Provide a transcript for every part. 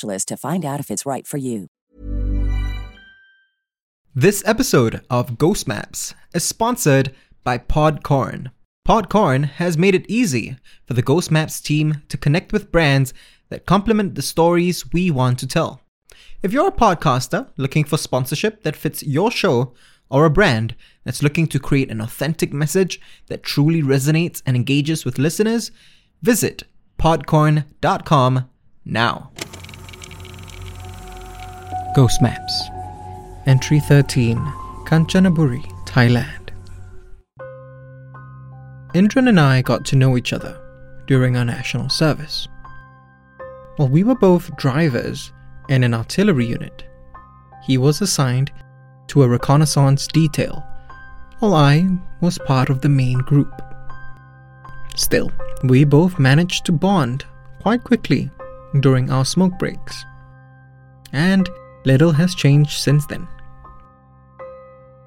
to find out if it's right for you. This episode of Ghost Maps is sponsored by Podcorn. Podcorn has made it easy for the Ghost Maps team to connect with brands that complement the stories we want to tell. If you're a podcaster looking for sponsorship that fits your show, or a brand that's looking to create an authentic message that truly resonates and engages with listeners, visit podcorn.com now. Ghost Maps Entry 13 Kanchanaburi, Thailand. Indran and I got to know each other during our national service. While we were both drivers in an artillery unit, he was assigned to a reconnaissance detail, while I was part of the main group. Still, we both managed to bond quite quickly during our smoke breaks. And Little has changed since then.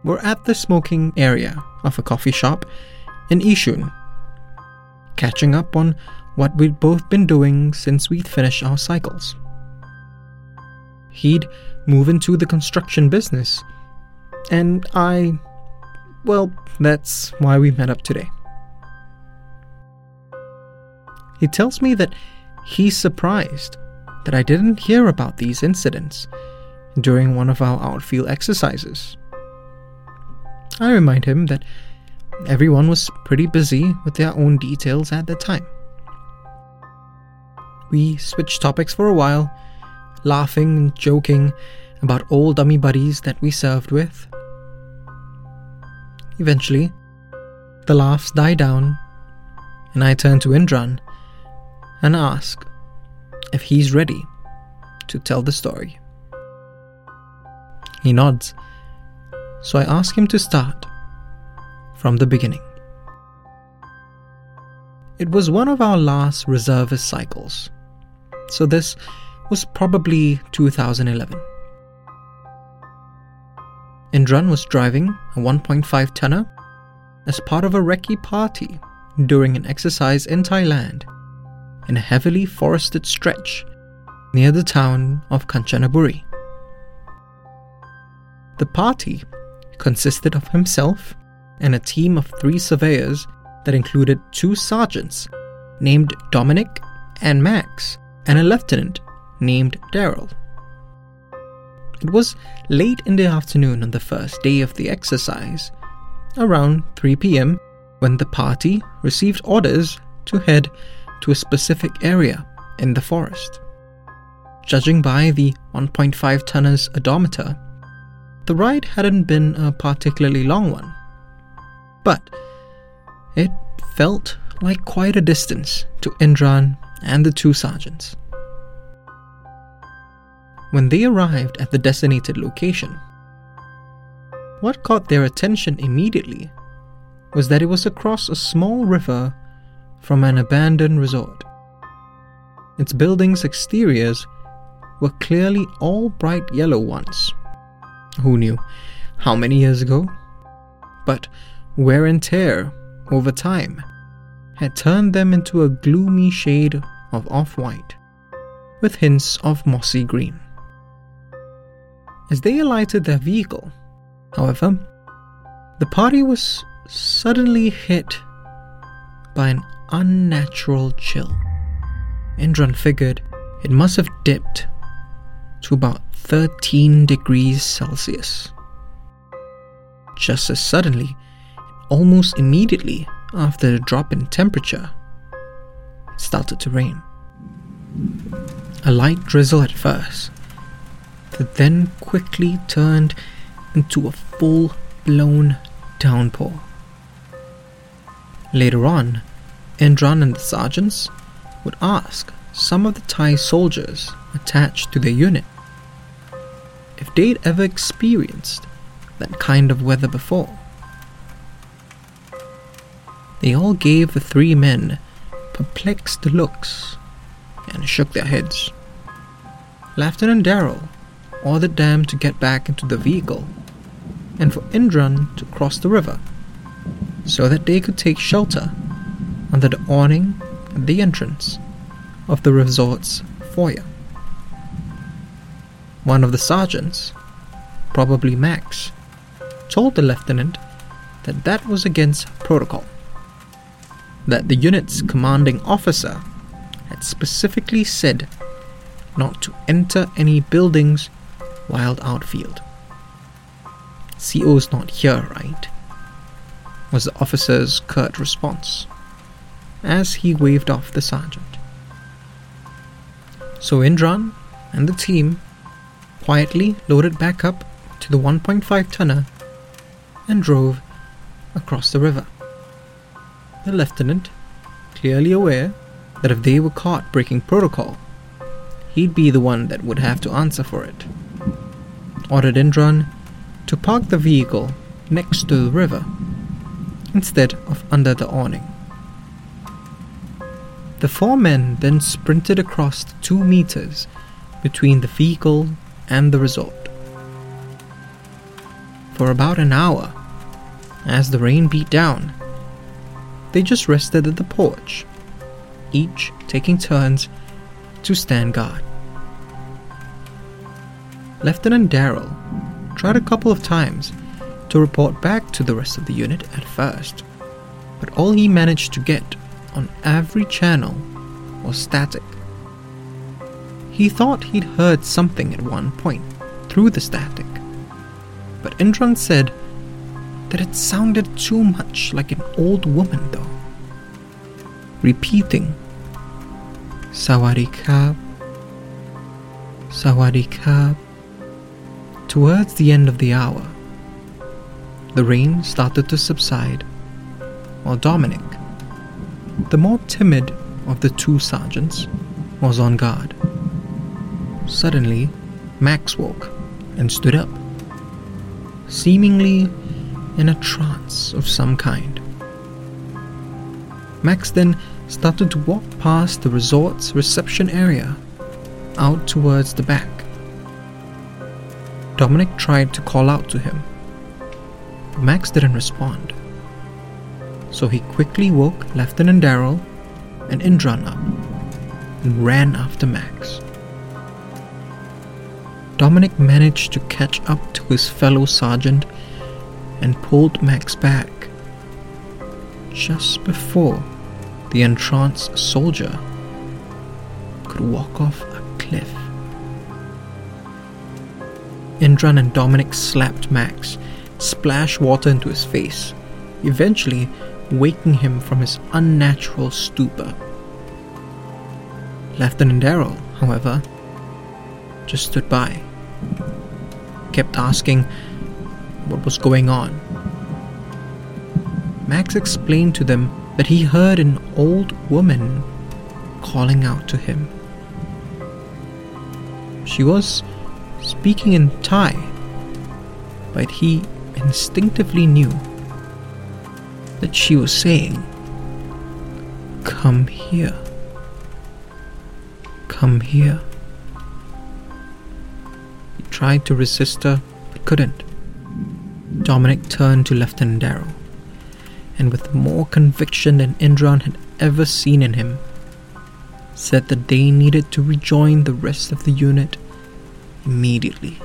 We're at the smoking area of a coffee shop in Yishun, catching up on what we'd both been doing since we'd finished our cycles. He'd move into the construction business, and I. well, that's why we met up today. He tells me that he's surprised that I didn't hear about these incidents during one of our outfield exercises. I remind him that everyone was pretty busy with their own details at the time. We switched topics for a while, laughing and joking about old dummy buddies that we served with. Eventually, the laughs die down, and I turn to Indran and ask if he's ready to tell the story. He nods. So I ask him to start from the beginning. It was one of our last reservist cycles, so this was probably 2011. Indran was driving a 1.5 tonner as part of a recce party during an exercise in Thailand in a heavily forested stretch near the town of Kanchanaburi. The party consisted of himself and a team of three surveyors that included two sergeants named Dominic and Max and a lieutenant named Daryl. It was late in the afternoon on the first day of the exercise, around 3 pm, when the party received orders to head to a specific area in the forest. Judging by the 1.5 tonner's odometer, the ride hadn't been a particularly long one, but it felt like quite a distance to Indran and the two sergeants. When they arrived at the designated location, what caught their attention immediately was that it was across a small river from an abandoned resort. Its buildings' exteriors were clearly all bright yellow ones who knew how many years ago? But wear and tear over time had turned them into a gloomy shade of off white, with hints of mossy green. As they alighted their vehicle, however, the party was suddenly hit by an unnatural chill. Indran figured it must have dipped to about 13 degrees Celsius. Just as suddenly, almost immediately after the drop in temperature, it started to rain. A light drizzle at first, that then quickly turned into a full blown downpour. Later on, Indran and the sergeants would ask some of the Thai soldiers attached to their unit if they'd ever experienced that kind of weather before. They all gave the three men perplexed looks and shook their heads. Lieutenant Daryl ordered them to get back into the vehicle and for Indran to cross the river so that they could take shelter under the awning at the entrance of the resort's foyer. One of the sergeants, probably Max, told the lieutenant that that was against protocol. That the unit's commanding officer had specifically said not to enter any buildings while outfield. CO's not here, right? was the officer's curt response as he waved off the sergeant. So Indran and the team quietly loaded back up to the 1.5 tonner and drove across the river. The lieutenant, clearly aware that if they were caught breaking protocol, he'd be the one that would have to answer for it, ordered Indran to park the vehicle next to the river instead of under the awning. The four men then sprinted across the two meters between the vehicle and the resort. For about an hour, as the rain beat down, they just rested at the porch, each taking turns to stand guard. Lieutenant Daryl tried a couple of times to report back to the rest of the unit at first, but all he managed to get on every channel was static. He thought he'd heard something at one point through the static, but Indran said that it sounded too much like an old woman, though, repeating Sawadee Sawadee Towards the end of the hour, the rain started to subside, while Dominic, the more timid of the two sergeants, was on guard. Suddenly, Max woke and stood up, seemingly in a trance of some kind. Max then started to walk past the resort's reception area out towards the back. Dominic tried to call out to him, but Max didn't respond. So he quickly woke Lieutenant Daryl and Indran up and ran after Max. Dominic managed to catch up to his fellow sergeant and pulled Max back just before the entranced soldier could walk off a cliff. Indran and Dominic slapped Max splashed water into his face, eventually waking him from his unnatural stupor. Lieutenant Daryl, however, just stood by, kept asking what was going on. Max explained to them that he heard an old woman calling out to him. She was speaking in Thai, but he instinctively knew that she was saying, Come here. Come here. Tried to resist her, but couldn't. Dominic turned to Lieutenant Darrow, and with more conviction than Indran had ever seen in him, said that they needed to rejoin the rest of the unit immediately.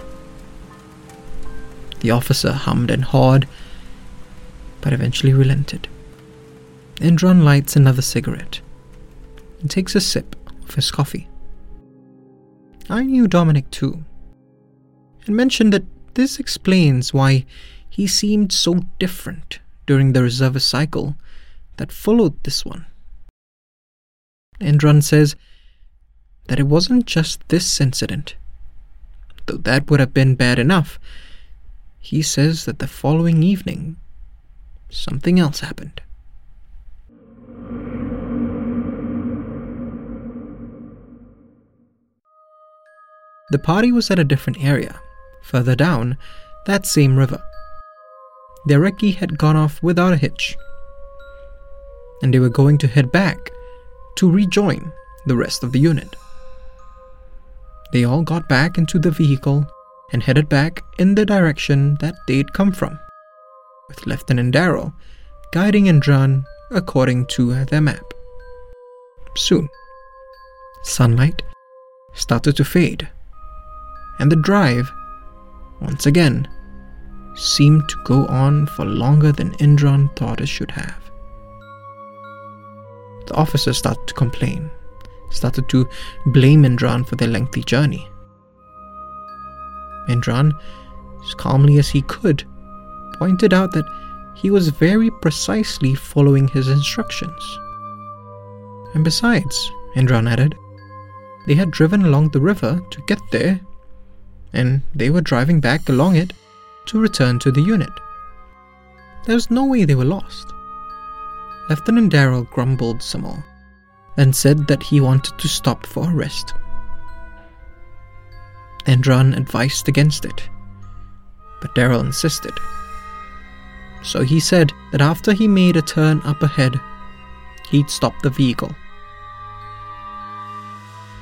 The officer hummed and hawed, but eventually relented. Indran lights another cigarette and takes a sip of his coffee. I knew Dominic too. And mentioned that this explains why he seemed so different during the reservist cycle that followed this one. Indran says that it wasn't just this incident, though that would have been bad enough. He says that the following evening, something else happened. The party was at a different area, further down that same river. Their recce had gone off without a hitch, and they were going to head back to rejoin the rest of the unit. They all got back into the vehicle and headed back in the direction that they'd come from, with Lieutenant Darrow guiding Indran according to their map. Soon, sunlight started to fade and the drive, once again, seemed to go on for longer than Indran thought it should have. The officers started to complain, started to blame Indran for their lengthy journey. Indran, as calmly as he could, pointed out that he was very precisely following his instructions. And besides, Indran added, they had driven along the river to get there and they were driving back along it to return to the unit. There was no way they were lost. Lieutenant Darrow grumbled some more, then said that he wanted to stop for a rest. Indran advised against it, but Darrow insisted. So he said that after he made a turn up ahead, he'd stop the vehicle.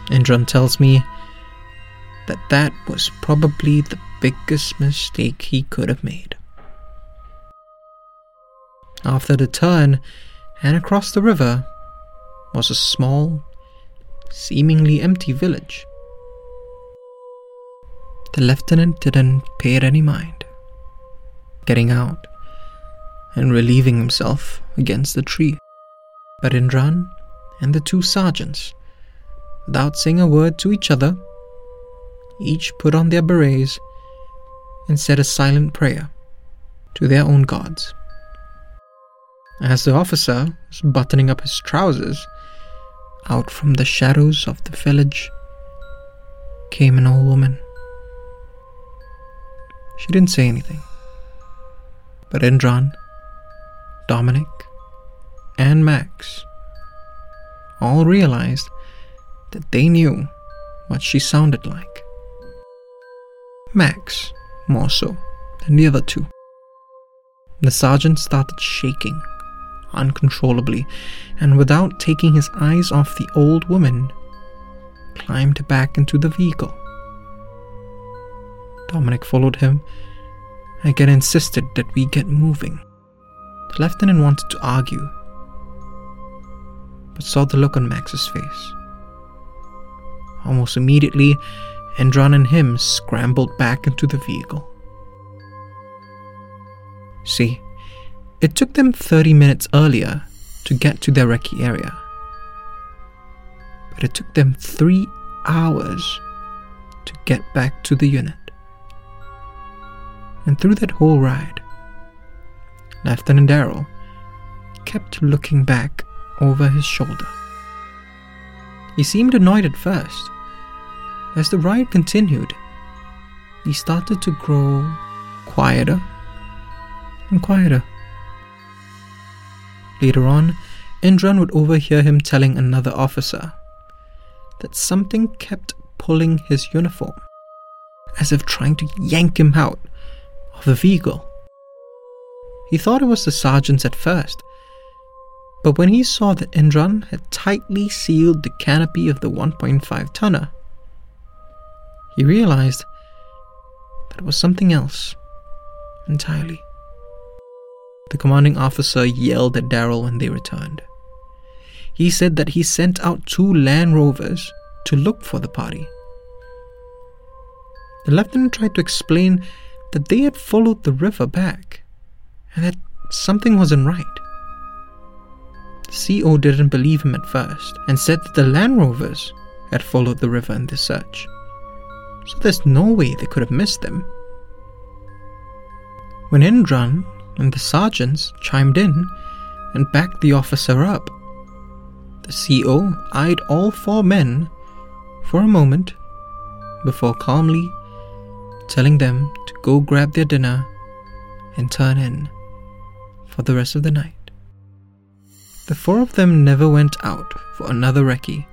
Indran tells me that that was probably the biggest mistake he could have made. After the turn and across the river was a small, seemingly empty village. The lieutenant didn't pay it any mind, getting out and relieving himself against the tree. But Indran and the two sergeants, without saying a word to each other, each put on their berets and said a silent prayer to their own gods. As the officer was buttoning up his trousers, out from the shadows of the village came an old woman. She didn't say anything, but Indran, Dominic, and Max all realized that they knew what she sounded like. Max, more so than the other two. The sergeant started shaking uncontrollably, and without taking his eyes off the old woman, climbed back into the vehicle. Dominic followed him, again insisted that we get moving. The lieutenant wanted to argue, but saw the look on Max's face. Almost immediately, Indran and him scrambled back into the vehicle. See, it took them 30 minutes earlier to get to their recce area. But it took them three hours to get back to the unit. And through that whole ride, Lieutenant Darrow kept looking back over his shoulder. He seemed annoyed at first, as the ride continued, he started to grow quieter and quieter. Later on, Indran would overhear him telling another officer that something kept pulling his uniform, as if trying to yank him out of the vehicle. He thought it was the sergeants at first, but when he saw that Indran had tightly sealed the canopy of the 1.5 tonner, he realized that it was something else entirely. The commanding officer yelled at Darrow when they returned. He said that he sent out two Land Rovers to look for the party. The lieutenant tried to explain that they had followed the river back and that something wasn't right. The CO didn't believe him at first and said that the Land Rovers had followed the river in their search so there's no way they could have missed them. When Indran and the sergeants chimed in and backed the officer up, the CO eyed all four men for a moment before calmly telling them to go grab their dinner and turn in for the rest of the night. The four of them never went out for another recce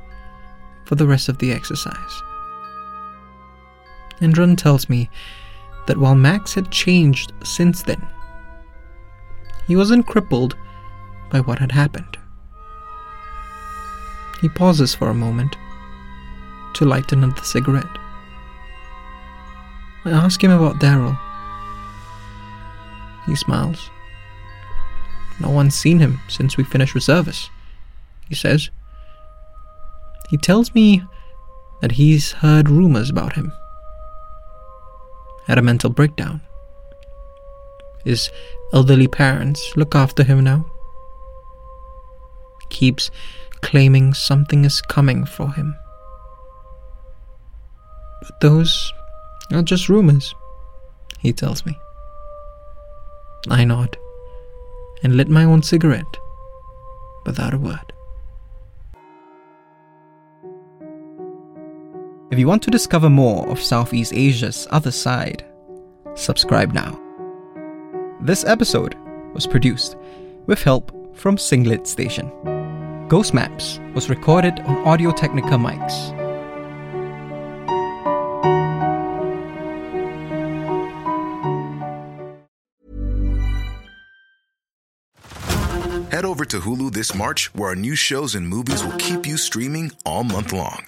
for the rest of the exercise. Indran tells me that while Max had changed since then, he wasn't crippled by what had happened. He pauses for a moment to light another cigarette. I ask him about Daryl. He smiles. No one's seen him since we finished reservice, he says. He tells me that he's heard rumors about him. Had a mental breakdown. His elderly parents look after him now. Keeps claiming something is coming for him. But those are just rumors, he tells me. I nod and lit my own cigarette without a word. If you want to discover more of Southeast Asia's other side, subscribe now. This episode was produced with help from Singlet Station. Ghost Maps was recorded on Audio Technica mics. Head over to Hulu this March, where our new shows and movies will keep you streaming all month long.